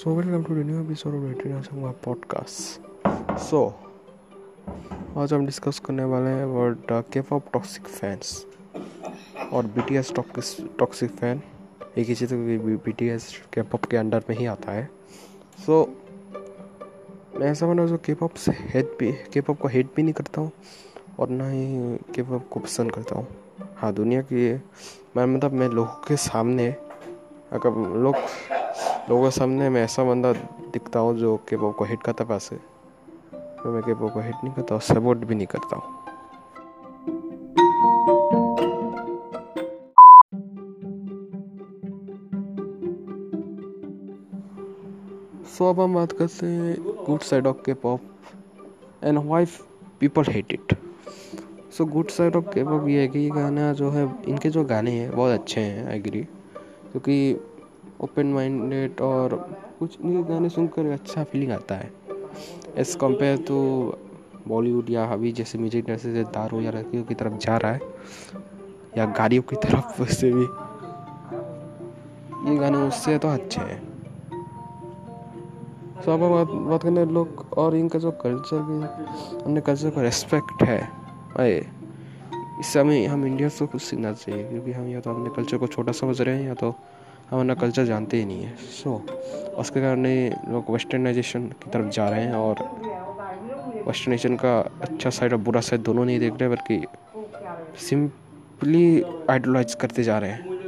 So welcome to the new episode of Sangha podcast. So आज हम discuss करने वाले हैं वर्ड के पॉप टॉक्सिक फैंस और B T S toxic fan एक ही चीज़ बी टी एस के पॉप के अंडर में ही आता है। सो so, मैं ऐसा बना जो के पॉप से हेट भी के पॉप को हेट भी नहीं करता हूँ और ना ही के पॉप को पसंद करता हूँ। हाँ दुनिया की मैं मतलब मैं लोगों के सामने अगर लोग लोगों के सामने मैं ऐसा बंदा दिखता हूँ जो के पॉप को हिट करता पास। तो मैं के पॉप को हिट नहीं करता और सपोर्ट भी नहीं करता हूँ। सो अब हम बात करते हैं good side of K-pop and why people hate it so good side of K-pop ये है कि ये गाना जो है, इनके जो गाने हैं, बहुत अच्छे हैं आई एग्री क्योंकि ओपन माइंडेड और कुछ इनके गाने सुनकर अच्छा फीलिंग आता है। एज़ कंपेयर टू बॉलीवुड या अभी जैसे म्यूज़िक जैसे दारू या लड़कियों की तरफ़ जा रहा है, या गाड़ियों की तरफ़ वैसे भी, ये गाने उससे तो अच्छे हैं। सो अब बात बात करने लोग और इनका जो कल्चर भी अपने कल्चर का रेस्पेक्ट है। अरे, इससे हमें हम इंडिया से कुछ सीखना चाहिए, क्योंकि हम या तो अपने कल्चर को छोटा समझ रहे हैं या तो हम अपना कल्चर जानते ही नहीं है। सो so, उसके कारण लोग वेस्टर्नाइजेशन की तरफ़ जा रहे हैं और वेस्टर्नाइजेशन का अच्छा साइड और बुरा साइड दोनों नहीं देख रहे बल्कि सिंपली आइडलाइज करते जा रहे हैं।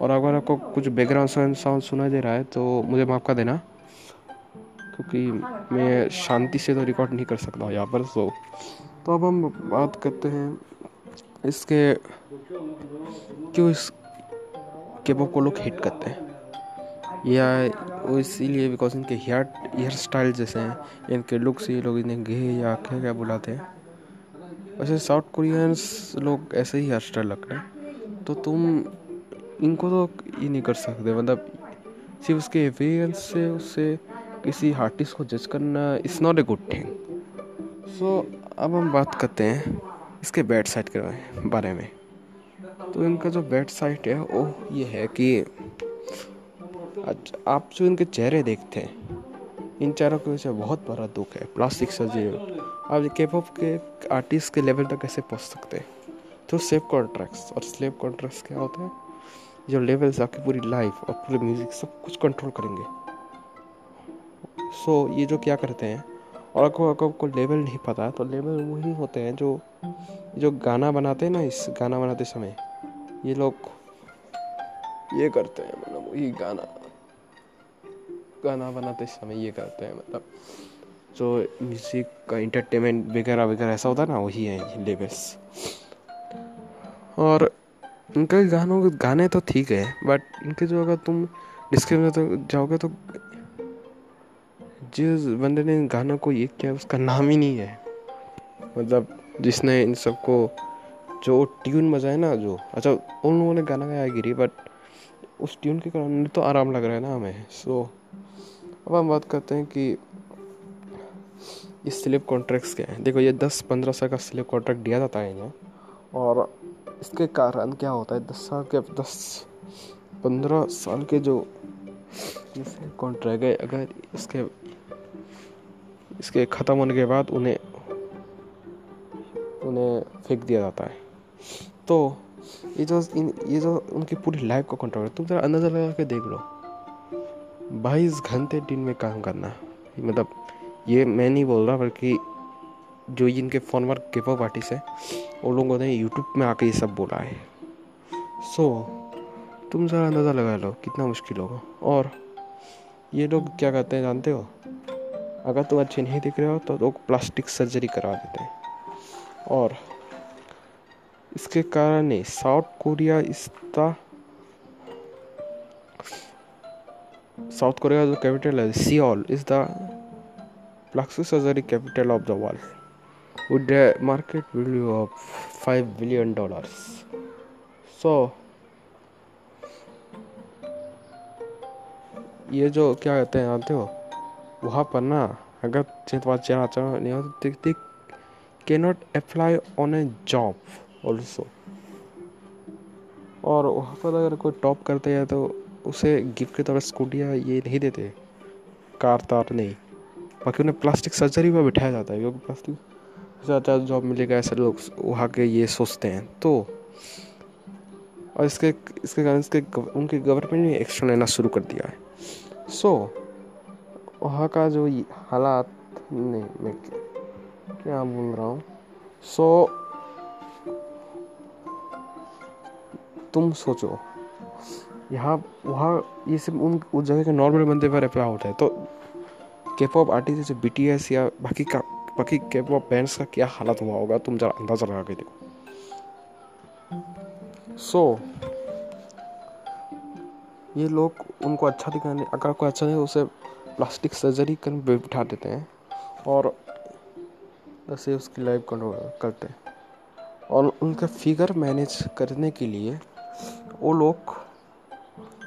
और अगर आपको कुछ बैकग्राउंड साउंड सुनाई दे रहा है तो मुझे माफ़ कर देना क्योंकि मैं शांति से तो रिकॉर्ड नहीं कर सकता हूँ यहाँ पर सो तो अब हम बात करते हैं इसके क्यों इस केपॉप को लोग हिट करते हैं। या वो इसीलिए बिकॉज़ इनके हेयर हेयर स्टाइल जैसे हैं, इनके लुक से लोग इन्हें गे या क्या क्या बुलाते हैं। वैसे साउथ कोरियंस लोग ऐसे ही हेयर स्टाइल रख रहे हैं। तो तुम इनको तो ये नहीं कर सकते मतलब सिर्फ़ उसके अवेयरेंस से, उससे किसी आर्टिस्ट को जज करना is not a good thing so अब हम बात करते हैं इसके बैड साइड के बारे में। तो इनका जो साइड है वो ये है कि अच्छा आप जो इनके चेहरे देखते हैं इन चेहरों के वजह से बहुत बड़ा दुख है प्लास्टिक सर्जरी आप के पॉप के आर्टिस्ट के लेवल तक कैसे पहुँच सकते हैं? तो सेफ़ कॉन्ट्रैक्ट्स और स्लेव कॉन्ट्रैक्ट्स क्या होते हैं? जो लेवल्स आपकी पूरी लाइफ और पूरे म्यूज़िक सब कुछ कंट्रोल करेंगे। सो so, ये जो क्या करते हैं और आपको आपको लेवल नहीं पता तो लेवल वही होते हैं जो जो गाना बनाते हैं ना इस गाना बनाते समय। ये लोग ये करते हैं मतलब वही गाना। गाना बनाते समय ये करते हैं मतलब जो म्यूज़िक का इंटरटेनमेंट वगैरह वगैरह ऐसा होता है ना, वही है ये लेवल्स और इनके गानों के, गाने तो ठीक है बट इनके जो अगर तुम डिस्क्रिप्शन तो जाओगे तो जिस बंदे ने इन गानों को ये किया, उसका नाम ही नहीं है। मतलब जिसने इन सबको जो ट्यून बजाए ना, जो अच्छा उन लोगों ने गाना गाया गिरी बट उस ट्यून के कारण तो आराम लग रहा है ना हमें। सो अब हम बात करते हैं कि ये स्लिप कॉन्ट्रैक्ट्स क्या है। देखो, ये दस पंद्रह साल का स्लिप कॉन्ट्रैक्ट दिया जाता है इन्हें, और इसके कारण क्या होता है, दस साल के दस पंद्रह साल के जो स्लिप कॉन्ट्रैक्ट है, अगर इसके इसके ख़त्म होने के बाद उन्हें उन्हें फेंक दिया जाता है। तो ये जो इन ये जो उनकी पूरी लाइफ को कंट्रोल तुम जरा अंदाज़ा लगा के देख लो। बाईस घंटे दिन में काम करना मतलब ये मैं नहीं बोल रहा बल्कि जो इनके वर्क गिव आर्टिस्ट है उन लोगों ने यूट्यूब में आके ये सब बोला है। सो so, तुम ज़रा अंदाज़ा लगा लो कितना मुश्किल होगा। और ये लोग क्या करते हैं जानते हो? अगर तुम अच्छे नहीं दिख रहे हो तो लोग प्लास्टिक सर्जरी करा देते हैं। और इसके कारण साउथ कोरिया इस साउथ कोरिया जो कैपिटल है, Seoul is the plastic surgery capital of the world with a market value of 5 billion dollars? So, ये जो क्या कहते हैं, जानते हो? वहाँ पर ना, अगर चेतवा चेहरा चढ़ा नहीं apply on a job. Also. और वहाँ पर अगर कोई टॉप करते हैं तो उसे गिफ्ट के तौर पर स्कूटियाँ ये नहीं देते। कार तार नहीं। बाकी उन्हें प्लास्टिक सर्जरी में बिठाया जाता है। क्योंकि प्लास्टिक ज़्यादा जॉब मिलेगा ऐसे लोग वहाँ के ये सोचते हैं। तो और इसके इसके कारण इसके उनके गवर्नमेंट ने एक्शन लेना शुरू कर दिया है। सो so, वहाँ का जो हालात नहीं मैं क्या बोल रहा हूँ? सो तुम सोचो। यहाँ वहाँ ये सब उन उस जगह के नॉर्मल बंदे पर अप्लाई होता है। तो के पॉप आर्टिस्ट जैसे बी या बाकी का बाकी के पॉप बैंड्स का क्या हालत हुआ होगा? तुम जरा अंदाज़ा लगा के देखो। सो so, ये लोग उनको अच्छा दिखाने अगर कोई अच्छा नहीं उसे प्लास्टिक सर्जरी कर बिठा देते हैं और ऐसे उसकी लाइफ कंट्रोल करते हैं। और उनका फिगर मैनेज करने के लिए वो लोग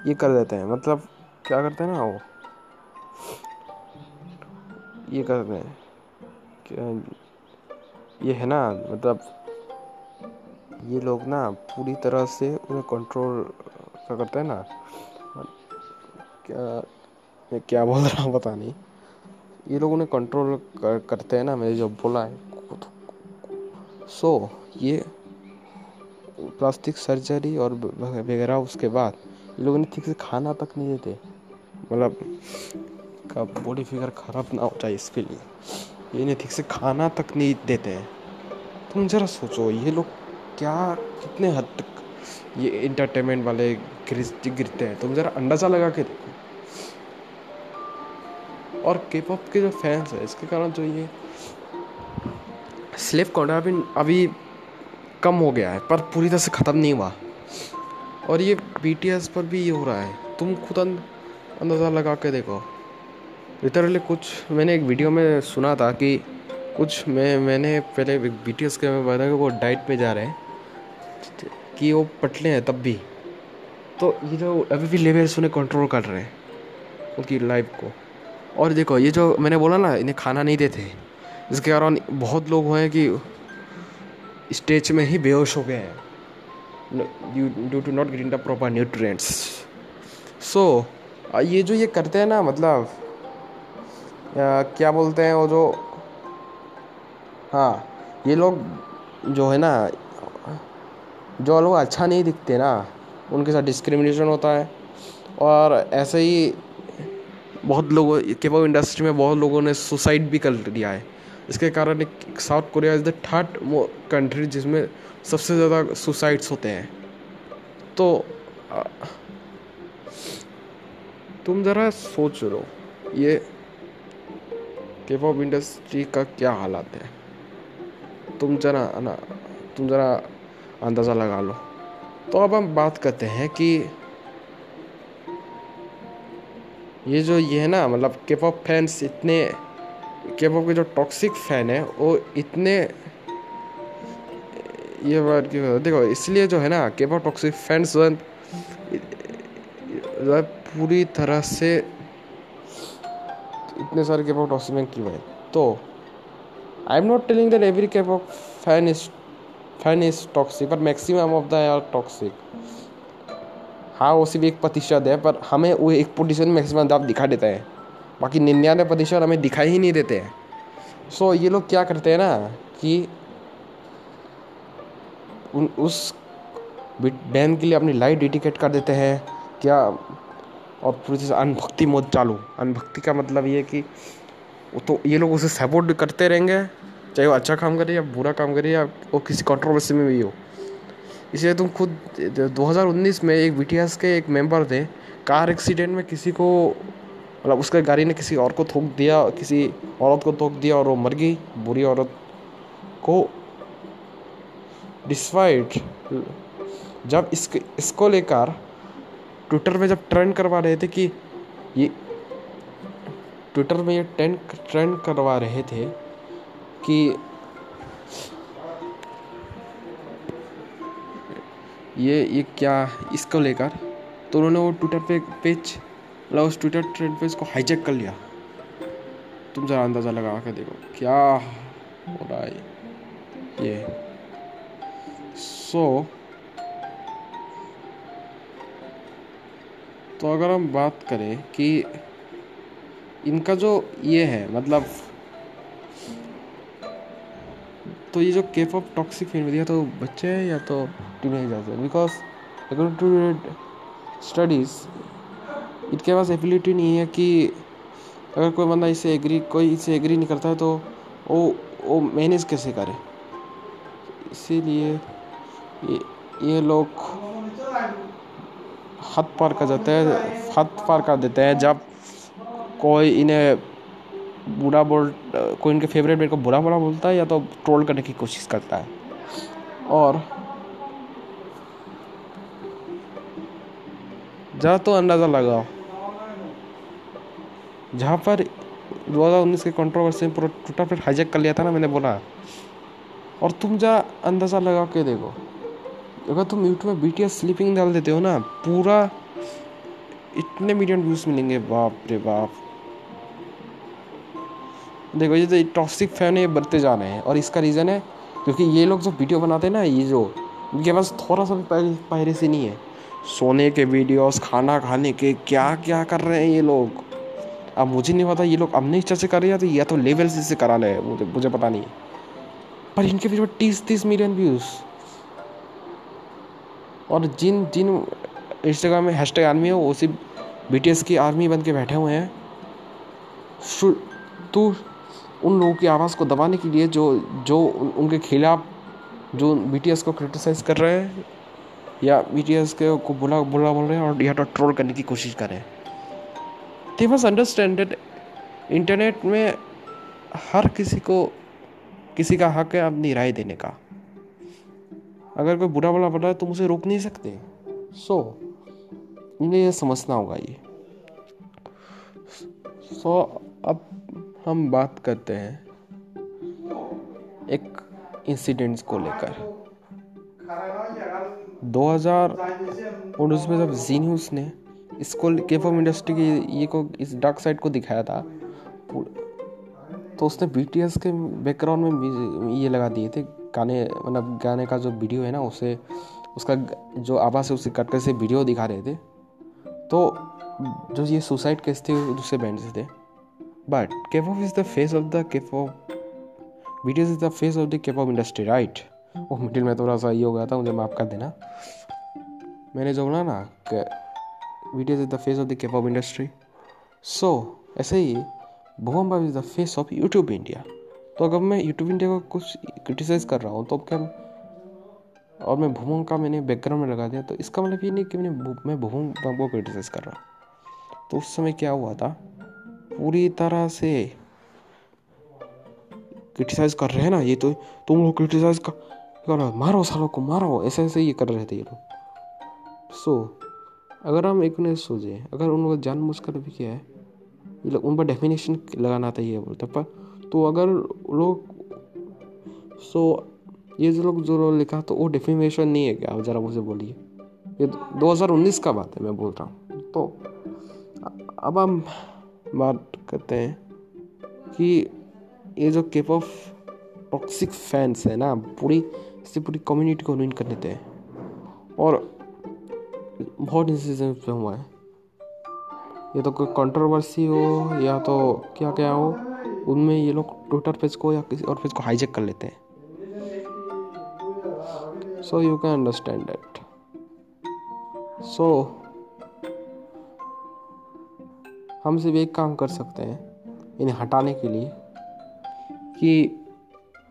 ये कर देते हैं मतलब क्या करते हैं ना वो? ये करते हैं क्या ये है ना मतलब ये लोग ना पूरी तरह से उन्हें कंट्रोल क्या करते हैं ना? क्या मैं क्या बोल रहा हूँ पता नहीं। ये लोग उन्हें कंट्रोल कर, करते हैं ना मैंने जो बोला है। सो so, ये प्लास्टिक सर्जरी और वगैरह उसके बाद लोग इन्हें ठीक से खाना तक नहीं देते। मतलब का बॉडी फिगर ख़राब ना हो जाए इसके लिए। ये इन्हें ठीक से खाना तक नहीं देते हैं। तुम ज़रा सोचो, ये लोग क्या, कितने हद तक ये इंटरटेनमेंट वाले गिरते हैं। तुम ज़रा अंदाज़ा लगा के देखो। और के पॉप के जो फैंस है, इसके कारण जो ये स्लेव कॉन्ट्रा अभी कम हो गया है, पर पूरी तरह से ख़त्म नहीं हुआ। और ये बीटीएस पर भी ये हो रहा है। तुम खुद अंदाज़ा लगा के देखो। लिटरली कुछ, मैंने एक वीडियो में सुना था कि कुछ मैं, मैंने पहले बी टी एस के में बताया कि वो डाइट में जा रहे हैं, कि वो पटले हैं तब भी। तो ये जो अभी भी लेवल्स उन्हें कंट्रोल कर रहे हैं, उनकी लाइफ को। और देखो, ये जो मैंने बोला ना, इन्हें खाना नहीं देते। इसके कारण बहुत लोग हुए हैं कि स्टेज में ही बेहोश हो गए हैं। Due to not getting the proper nutrients so ये जो ये करते हैं ना मतलब या, क्या बोलते हैं वो जो हाँ ये लोग जो है ना जो लोग अच्छा नहीं दिखते ना उनके साथ डिस्क्रिमिनेशन होता है। और ऐसे ही बहुत लोगों केवल इंडस्ट्री में बहुत लोगों ने सुसाइड भी कर दिया है। इसके कारण एक South Korea is the third country जिसमें सबसे ज़्यादा सुसाइड्स होते हैं। तो तुम ज़रा सोच लो ये के पॉप इंडस्ट्री का क्या हालात है? तुम जरा, ना, तुम ज़रा अंदाज़ा लगा लो। तो अब हम बात करते हैं कि ये जो ये है ना मतलब के पॉप फैंस इतने के पॉप के जो टॉक्सिक फ़ैन है, वो इतने, ये बात क्यों देखो, इसलिए जो है ना के पॉप टॉक्सिक फैंस पूरी तरह से इतने सारे के पॉप टॉक्सिक फ़ैन क्यों है? तो I'm not telling that every K-pop fan is fan is toxic पर maximum of the are toxic हाँ वो सिर्फ़ एक प्रतिशत है, पर हमें वो एक प्रतिशत मैक्सिमम दाब दिखा देता है। बाकी निन्यानवे प्रतिशत हमें दिखाई ही नहीं देते हैं। सो ये लोग क्या करते हैं ना कि उन, उस बैंड के लिए अपनी लाइट डेडिकेट कर देते हैं क्या और पूरी अनभक्ति मोद चालू। अनभक्ति का मतलब ये कि तो ये लोग उसे सपोर्ट करते रहेंगे, चाहे वो अच्छा काम करे या बुरा काम करे या वो किसी कंट्रोवर्सी में भी हो। इसलिए तुम खुद 2019 में एक बीटीएस के एक मेंबर थे कार एक्सीडेंट में किसी को मतलब उसके गाड़ी ने किसी और को थोक दिया, किसी औरत को थोक दिया और वो मर गई। बुरी औरत को डिस्वाइड जब इसके, इसको लेकर ट्विटर में जब ट्रेंड करवा रहे थे कि ये, ट्विटर में ये ट्रेंड ट्रेंड करवा रहे थे कि ये ये क्या, इसको लेकर तो उन्होंने वो ट्विटर पे, पेज मतलब उस ट्विटर ट्रेंड पे इसको हाईजेक कर लिया। तुम ज़रा अंदाज़ा लगा के देखो क्या हो रहा है ये। सो so, तो अगर हम बात करें कि इनका जो ये है मतलब तो ये जो केप ऑफ़ टॉक्सिक फ़ील्ड दिया तो बच्चे हैं या तो टीनेजर्स है? बिकॉज़ अकॉर्डिंग टू स्टडीज़ इनके पास एबिलिटी नहीं है कि अगर कोई बंदा इसे एग्री कोई इसे एग्री नहीं करता है तो वो वो मैनेज कैसे करे? इसीलिए ये ये लोग हद पार कर जाते हैं हद पार कर देते हैं जब कोई इन्हें बुरा बोल, कोई इनके फेवरेट मेरे को बुरा बुरा बोलता है या तो ट्रोल करने की कोशिश करता है। और जहाँ तो अंदाज़ा लगाओ जहाँ पर 2019 के कंट्रोवर्सी पूरा टूटा फिर हाईजेक कर लिया था ना मैंने बोला। और तुम जा अंदाज़ा लगा के देखो। अगर तुम यूट्यूब में बी स्लीपिंग डाल देते हो ना, पूरा इतने मिलियन व्यूज़ मिलेंगे। बाप रे बाप। देखो ये तो टॉक्सिक फ़ैन ये बढ़ते जा रहे हैं। और इसका रीज़न है, क्योंकि ये लोग जो वीडियो बनाते हैं ना, ये जो उनके पास थोड़ा सा भी पायरेसी नहीं है। सोने के वीडियोस खाना खाने के क्या क्या कर रहे हैं ये लोग? अब मुझे नहीं पता ये लोग अपने इच्छा से कर रहे हैं तो या तो लेवल से करा ले, मुझे मुझे पता नहीं। पर इनके वीडियो तीस तीस मिलियन व्यूज़ और जिन जिन इंस्टाग्राम में हैशटैग आर्मी है, वो उसी बी की आर्मी बन के बैठे हुए हैं। तो उन लोगों की आवाज़ को दबाने के लिए जो जो उनके खिलाफ जो बीटीएस को क्रिटिसाइज कर रहे हैं, या बी के को बुला बुला बोल रहे हैं और या तो ट्रोल करने की कोशिश कर रहे हैं। दे मस्ट अंडरस्टैंड इंटरनेट में हर किसी को किसी का हक है अपनी राय देने का। अगर कोई बुरा बुरा बोल है तुम उसे रोक नहीं सकते। सो so, यह समझना होगा ये। सो so, अब हम बात करते हैं एक इंसिडेंट्स को लेकर। 2019 में जब जी न्यूज़ ने इसको केप ऑफ़ इंडस्ट्री की ये को, इस डार्क साइड को दिखाया था। तो उसने बीटीएस के बैकग्राउंड में ये लगा दिए थे। गाने मतलब गाने का जो वीडियो है ना, उसे, उसका जो आवाज़ है, उसे कट कर से वीडियो दिखा रहे थे। तो जो ये सुसाइड केस थे, दूसरे बैंड से थे। But K-pop is the face of the K-pop BTS is the face of the K-pop industry right वो मिडिल में थोड़ा सा ये हो गया था, मुझे माफ़ कर देना। मैंने जो बोला ना BTS is the face of the K-pop industry so ऐसे ही Bhuvan Bam is the face of YouTube India तो अगर मैं यूट्यूब इंडिया को कुछ क्रिटिसाइज़ कर रहा हूँ तो क्या और मैं भूमों का मैंने बैकग्राउंड में लगा दिया तो इसका मतलब ये नहीं कि मैंने मैं भूमों को क्रिटिसाइज़ कर रहा हूँ। तो उस समय क्या हुआ था? पूरी तरह से क्रिटिसाइज कर रहे हैं ना ये तो तुम लोग क्रिटिसाइज कर, कर मारो सालों को मारो ऐसे ऐसे ये कर रहे थे ये लोग। सो अगर हम एक मिनट सोचे, अगर उन लोग जान मुझ कर भी किया है लोग उन पर डेफिनेशन लगाना था ये बोलते पर तो अगर लोग सो ये जो लोग जो लोग लिखा तो वो डेफिनेशन नहीं है क्या? आप ज़रा मुझे बोलिए। ये 2019 का बात है, मैं बोल रहा हूँ। तो अब हम बात करते हैं कि ये जो केप ऑफ़ टॉक्सिक फैंस है ना, पूरी इससे पूरी कम्युनिटी को रुइन कर देते हैं। और बहुत इंसिडेंट पे हुआ है। ये तो कोई कंट्रोवर्सी हो या तो क्या क्या हो, उनमें ये लोग ट्विटर पेज को या किसी और पेज को हाईजेक कर लेते हैं। So you can understand that so हम सिर्फ़ एक काम कर सकते हैं, इन्हें हटाने के लिए, कि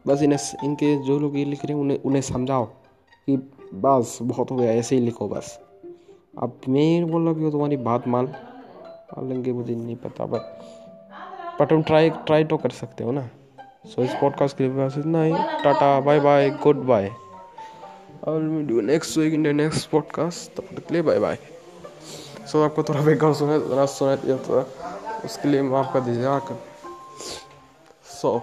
बस इन्हें इनके जो लोग ये लिख रहे हैं, उन्हें उन्हें समझाओ कि बस, बहुत हो गया, ऐसे ही लिखो बस। अब मैं बोल कि तुम्हारी बात मान लेंगे, मुझे नहीं पता बट बट हम ट्राई ट्राई तो कर सकते हो ना। सो इस पॉडकास्ट के लिए बस इतना ही। Tata bye bye goodbye do next week in the next podcast तब तक के लिए बाय बाय सो आपको थोड़ा बैकग्राउंड सुना थोड़ा सुना दिया, थोड़ा उसके लिए माफ़ कर दीजिए आकर सो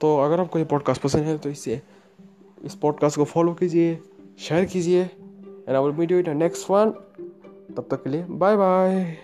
तो अगर आपको ये पॉडकास्ट पसंद है तो इसे इस पॉडकास्ट को फॉलो कीजिए। शेयर कीजिए। And I will meet you in next one तब तक के लिए बाय बाय